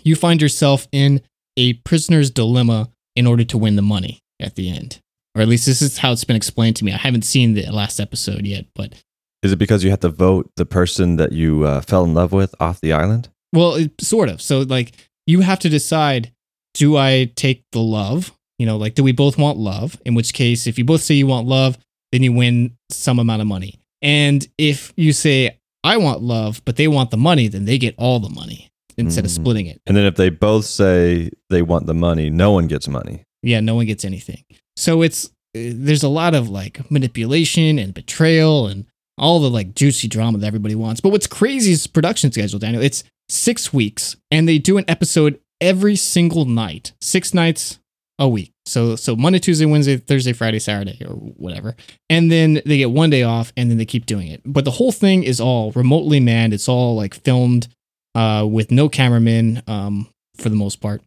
you find yourself in a prisoner's dilemma in order to win the money at the end. Or at least this is how it's been explained to me. I haven't seen the last episode yet, but. Is it because you have to vote the person that you uh, fell in love with off the island? Well, it, sort of. So, like, you have to decide do I take the love you know, like, do we both want love? In which case, if you both say you want love, then you win some amount of money. And if you say, I want love, but they want the money, then they get all the money instead mm. of splitting it. And then if they both say they want the money, no one gets money. Yeah, no one gets anything. So it's, there's a lot of like manipulation and betrayal and all the like juicy drama that everybody wants. But what's crazy is production schedule, Daniel. It's six weeks and they do an episode every single night, six nights a week. So so Monday, Tuesday, Wednesday, Thursday, Friday, Saturday, or whatever. And then they get one day off and then they keep doing it. But the whole thing is all remotely manned. It's all like filmed uh, with no cameramen um, for the most part.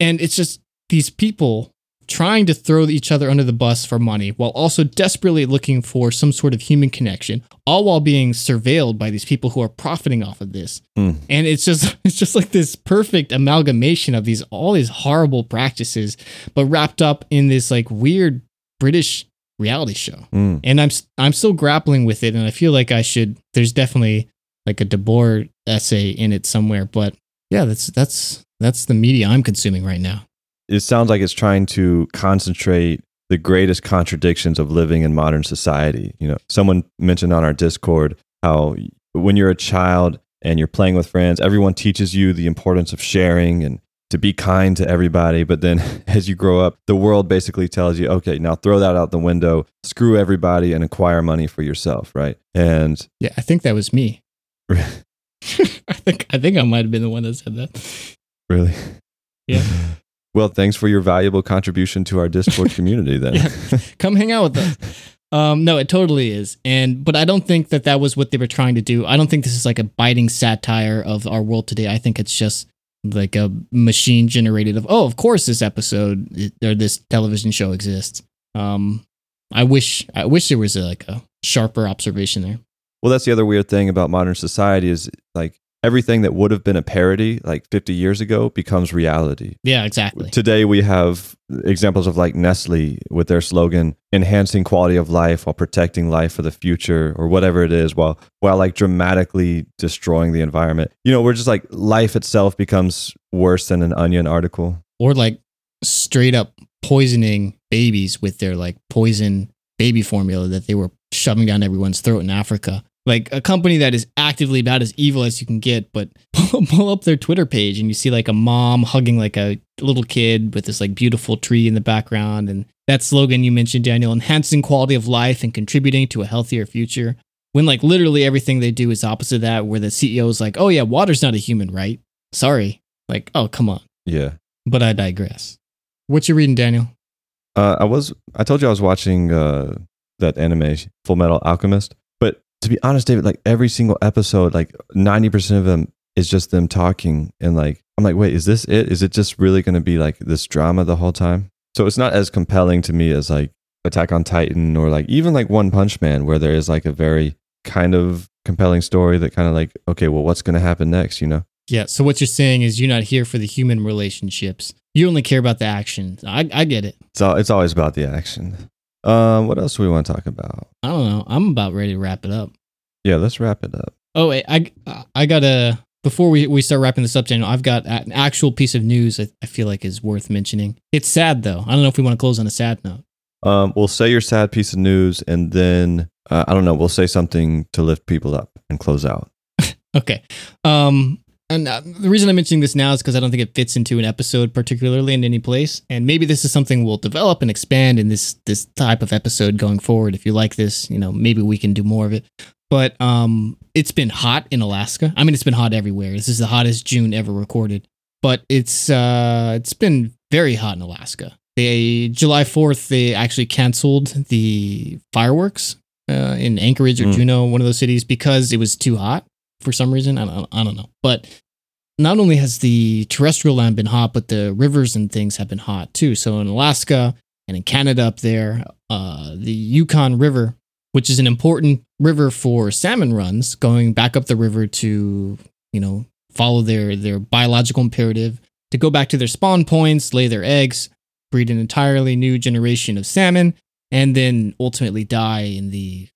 And it's just these people trying to throw each other under the bus for money while also desperately looking for some sort of human connection, all while being surveilled by these people who are profiting off of this. Hmm. And it's just it's just like this perfect amalgamation of these all these horrible practices, but wrapped up in this like weird British reality show. Mm. And I'm I'm still grappling with it, and I feel like I should. There's definitely like a Debord essay in it somewhere, but yeah, that's that's that's the media I'm consuming right now. It sounds like it's trying to concentrate the greatest contradictions of living in modern society. You know, someone mentioned on our Discord how when you're a child and you're playing with friends, everyone teaches you the importance of sharing and to be kind to everybody. But then as you grow up, the world basically tells you, okay, now throw that out the window, screw everybody and acquire money for yourself, right? And Yeah, I think that was me. I think I think I might have been the one that said that. really? Yeah. Well, thanks for your valuable contribution to our Discord community then. Yeah. Come hang out with us. Um, no, it totally is, and but I don't think that that was what they were trying to do. I don't think this is like a biting satire of our world today. I think it's just like a machine generated of oh, of course this episode or this television show exists. Um, I wish I wish there was a, like a sharper observation there. Well, that's the other weird thing about modern society is like everything that would have been a parody like 50 years ago becomes reality. Yeah, exactly. Today we have examples of like Nestle with their slogan enhancing quality of life while protecting life for the future or whatever it is while while like dramatically destroying the environment. You know, we're just like life itself becomes worse than an onion article. Or like straight up poisoning babies with their like poison baby formula that they were shoving down everyone's throat in Africa. Like a company that is actively about as evil as you can get, but pull, up their Twitter page and you see like a mom hugging like a little kid with this like beautiful tree in the background. And that slogan you mentioned, Daniel, enhancing quality of life and contributing to a healthier future. When like literally everything they do is opposite of that, where the CEO is like, oh yeah, water's not a human, right? Sorry. Like, oh, come on. Yeah. But I digress. What you reading, Daniel? Uh, I was I told you I was watching uh, that anime Full Metal Alchemist, to be honest, David, like every single episode, like ninety percent of them is just them talking, and like I'm like, wait, is this it? Is it just really going to be like this drama the whole time? So it's not as compelling to me as like Attack on Titan or like even like One Punch Man, where there is like a very kind of compelling story that kind of like, okay, well, what's going to happen next? You know? Yeah. So what you're saying is you're not here for the human relationships. You only care about the action. I, I get it. All, it's always about the action. Um, what else do we want to talk about? I don't know. I'm about ready to wrap it up. Yeah, let's wrap it up. Oh, wait, I I got a before we, we start wrapping this up, Daniel. I've got an actual piece of news I, I feel like is worth mentioning. It's sad though. I don't know if we want to close on a sad note. Um, we'll say your sad piece of news, and then uh, I don't know. We'll say something to lift people up and close out. Okay. Um, and uh, the reason I'm mentioning this now is because I don't think it fits into an episode particularly in any place. And maybe this is something we'll develop and expand in this this type of episode going forward. If you like this, you know, maybe we can do more of it. But um, it's been hot in Alaska. I mean, it's been hot everywhere. This is the hottest June ever recorded. But it's uh, it's been very hot in Alaska. They July 4th, they actually canceled the fireworks uh, in Anchorage or Mm. Juneau, one of those cities, because it was too hot for some reason. I don't, I don't know. But not only has the terrestrial land been hot, but the rivers and things have been hot too. So in Alaska and in Canada up there, uh, the Yukon River, which is an important river for salmon runs, going back up the river to, you know, follow their, their biological imperative to go back to their spawn points, lay their eggs, breed an entirely new generation of salmon, and then ultimately die in the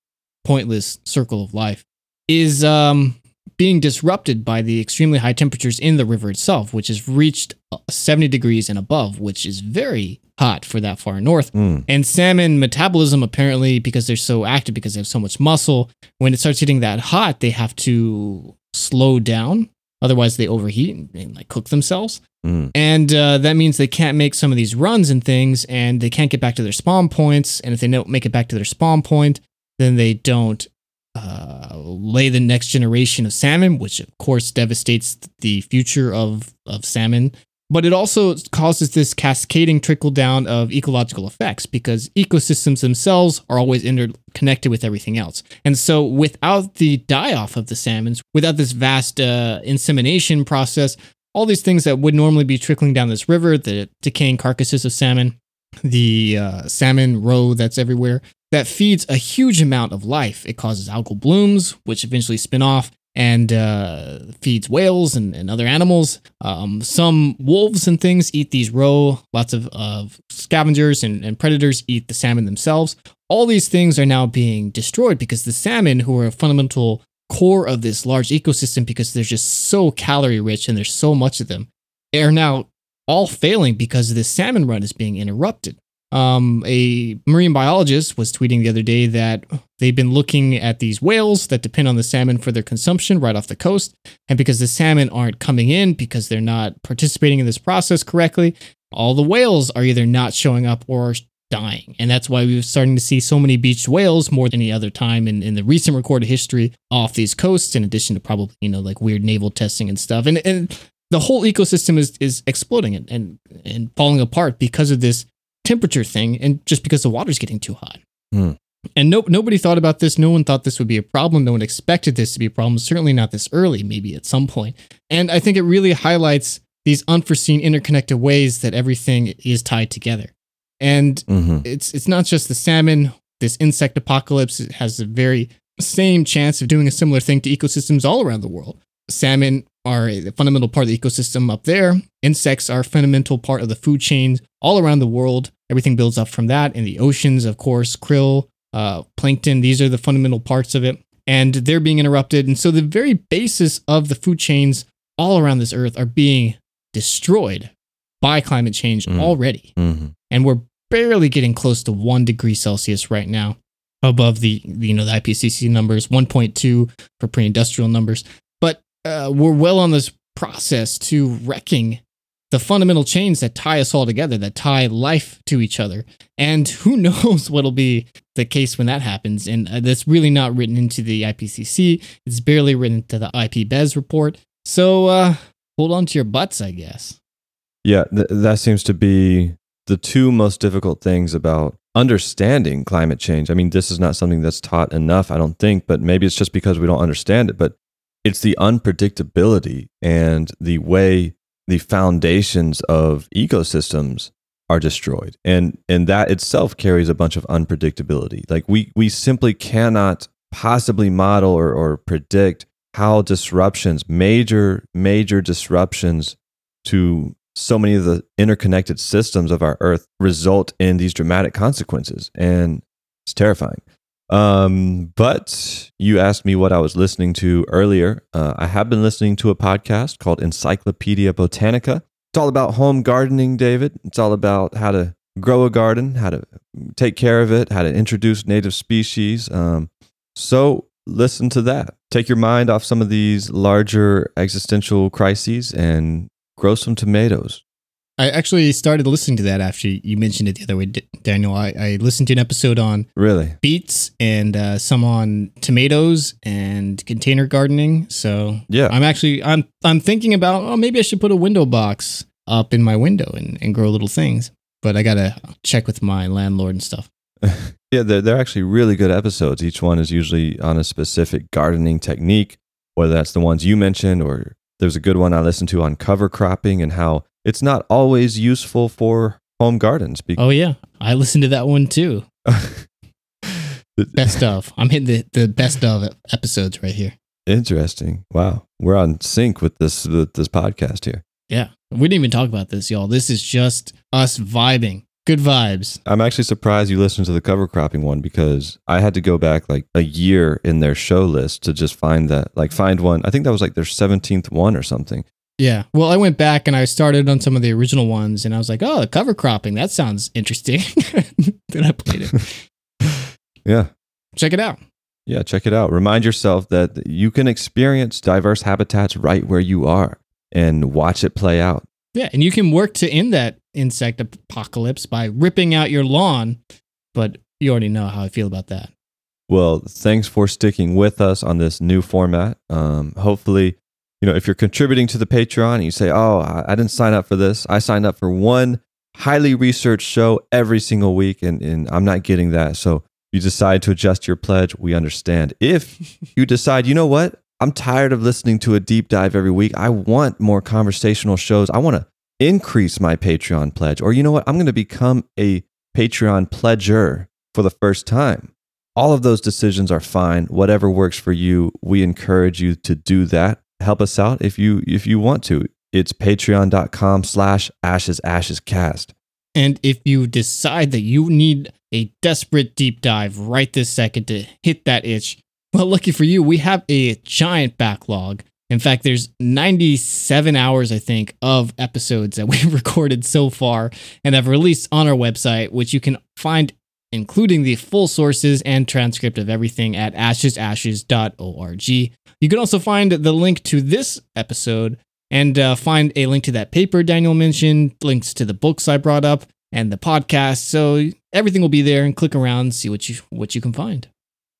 pointless circle of life, is um, being disrupted by the extremely high temperatures in the river itself, which has reached uh, 70 degrees and above, which is very hot for that far north. Mm. And salmon metabolism, apparently, because they're so active, because they have so much muscle, when it starts getting that hot, they have to slow down. Otherwise, they overheat and, and like cook themselves. Mm. And uh, that means they can't make some of these runs and things, and they can't get back to their spawn points. And if they don't make it back to their spawn point, then they don't uh, lay the next generation of salmon, which of course devastates the future of, of salmon. But it also causes this cascading trickle down of ecological effects because ecosystems themselves are always interconnected with everything else. And so, without the die off of the salmons, without this vast uh, insemination process, all these things that would normally be trickling down this river, the decaying carcasses of salmon, the uh, salmon roe that's everywhere, that feeds a huge amount of life. It causes algal blooms, which eventually spin off and uh, feeds whales and, and other animals. Um, some wolves and things eat these roe. Lots of, of scavengers and, and predators eat the salmon themselves. All these things are now being destroyed because the salmon, who are a fundamental core of this large ecosystem, because they're just so calorie rich and there's so much of them, are now all failing because the salmon run is being interrupted. Um, a marine biologist was tweeting the other day that they've been looking at these whales that depend on the salmon for their consumption right off the coast. And because the salmon aren't coming in because they're not participating in this process correctly, all the whales are either not showing up or dying. And that's why we're starting to see so many beached whales more than any other time in, in the recent recorded history off these coasts, in addition to probably, you know, like weird naval testing and stuff. And, and the whole ecosystem is, is exploding and, and, and falling apart because of this temperature thing and just because the water's getting too hot. Hmm. And no, nobody thought about this. No one thought this would be a problem. No one expected this to be a problem. Certainly not this early, maybe at some point. And I think it really highlights these unforeseen interconnected ways that everything is tied together. And Mm-hmm. it's it's not just the salmon. This insect apocalypse has the very same chance of doing a similar thing to ecosystems all around the world. Salmon are a fundamental part of the ecosystem up there. Insects are a fundamental part of the food chains all around the world. Everything builds up from that. In the oceans, of course, krill, uh, plankton, these are the fundamental parts of it. And they're being interrupted. And so the very basis of the food chains all around this earth are being destroyed by climate change Mm. already Mm-hmm. and we're barely getting close to one degree Celsius right now, above the you know the IPCC numbers, 1.2 for pre-industrial numbers. But uh, we're well on this process to wrecking the fundamental chains that tie us all together, that tie life to each other. And who knows what'll be the case when that happens? And uh, that's really not written into the IPCC. It's barely written into the IPBES report. So uh, hold on to your butts, I guess. Yeah, th- that seems to be the two most difficult things about understanding climate change. I mean, this is not something that's taught enough, I don't think, but maybe it's just because we don't understand it. But it's the unpredictability and the way the foundations of ecosystems are destroyed. And and that itself carries a bunch of unpredictability. Like we we simply cannot possibly model or, or predict how disruptions, major, major disruptions to so many of the interconnected systems of our earth result in these dramatic consequences and it's terrifying um, but you asked me what i was listening to earlier. Uh, i have been listening to a podcast called encyclopedia botanica. It's all about home gardening david. It's all about how to grow a garden how to take care of it how to introduce native species. Um, so listen to that. Take your mind off some of these larger existential crises and grow some tomatoes. I actually started listening to that after you mentioned it the other way, Daniel. I, I listened to an episode on Really? beets and uh, some on tomatoes and container gardening. So Yeah. I'm actually I'm I'm thinking about oh maybe I should put a window box up in my window and, and grow little things. But I gotta check with my landlord and stuff. Yeah, they're, they're actually really good episodes. Each one is usually on a specific gardening technique, whether that's the ones you mentioned or there's a good one I listened to on cover cropping and how it's not always useful for home gardens. Be- Oh yeah, I listened to that one too. Best of. I'm hitting the, the best of episodes right here. Interesting. Wow. We're on sync with this with this podcast here. Yeah. We didn't even talk about this, y'all. This is just us vibing. Good vibes. I'm actually surprised you listened to the cover cropping one because I had to go back like a year in their show list to just find that, like find one. I think that was like their 17th one or something. Yeah. Well, I went back and I started on some of the original ones and I was like, oh, cover cropping. That sounds interesting. then I played it. Yeah. Check it out. Yeah. Check it out. Remind yourself that you can experience diverse habitats right where you are and watch it play out. Yeah. And you can work to end that insect apocalypse by ripping out your lawn. But you already know how I feel about that. Well, thanks for sticking with us on this new format. Um, hopefully, you know, if you're contributing to the Patreon and you say, oh, I, didn't sign up for this, I signed up for one highly researched show every single week, and, and I'm not getting that. So you decide to adjust your pledge, we understand. If you decide, you know what, I'm tired of listening to a deep dive every week, I want more conversational shows, I want to increase my Patreon pledge, or you know what, I'm going to become a Patreon pledger for the first time. All of those decisions are fine. Whatever works for you, we encourage you to do that. Help us out if you if you want to. It's patreon.com slash ashes ashes cast. And if you decide that you need a desperate deep dive right this second to hit that itch, well, lucky for you, we have a giant backlog. In fact, there's 97 hours, I think, of episodes that we've recorded so far and have released on our website, which you can find including the full sources and transcript of everything at ashesashes.org. You can also find the link to this episode and uh, find a link to that paper Daniel mentioned, links to the books I brought up, and the podcast. So everything will be there, and click around, see what you what you can find.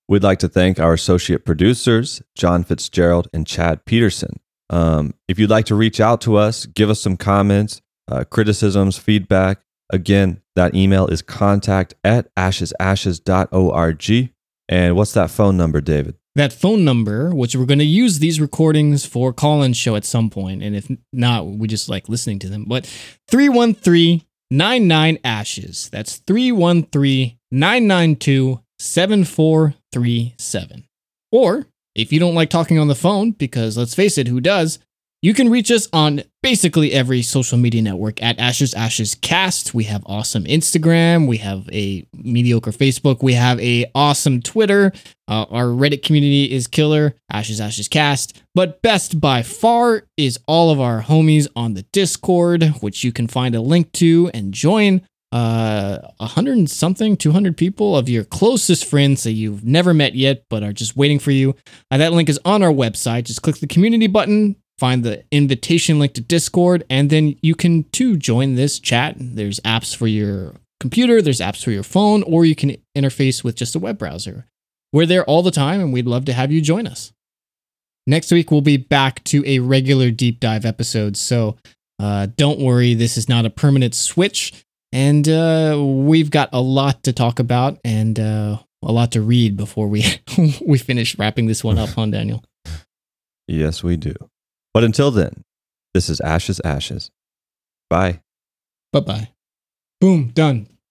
We'd like to thank our associate producers, John Fitzgerald and Chad Peterson. Um, if you'd like to reach out to us, give us some comments, uh, criticisms, feedback. Again, that email is contact at ashesashes.org. And what's that phone number, David? That phone number, which we're going to use these recordings for call in show at some point, and if not, we just like listening to them. But 313 99 Ashes. That's 313 992 7437. Or if you don't like talking on the phone, because let's face it, who does? You can reach us on basically every social media network at Ashes Ashes Cast. We have awesome Instagram. We have a mediocre Facebook. We have a awesome Twitter. Uh, our Reddit community is killer. Ashes Ashes Cast. But best by far is all of our homies on the Discord, which you can find a link to and join. Uh, a hundred and something, two hundred people of your closest friends that you've never met yet, but are just waiting for you. Uh, that link is on our website. Just click the community button, find the invitation link to Discord, and then you can too join this chat. There's apps for your computer, there's apps for your phone, or you can interface with just a web browser. We're there all the time, and we'd love to have you join us. Next week, we'll be back to a regular deep dive episode, so uh, don't worry, this is not a permanent switch. And uh, we've got a lot to talk about and uh, a lot to read before we we finish wrapping this one up, huh, Daniel? Yes, we do. But until then, this is Ashes Ashes. Bye. Bye bye. Boom, done.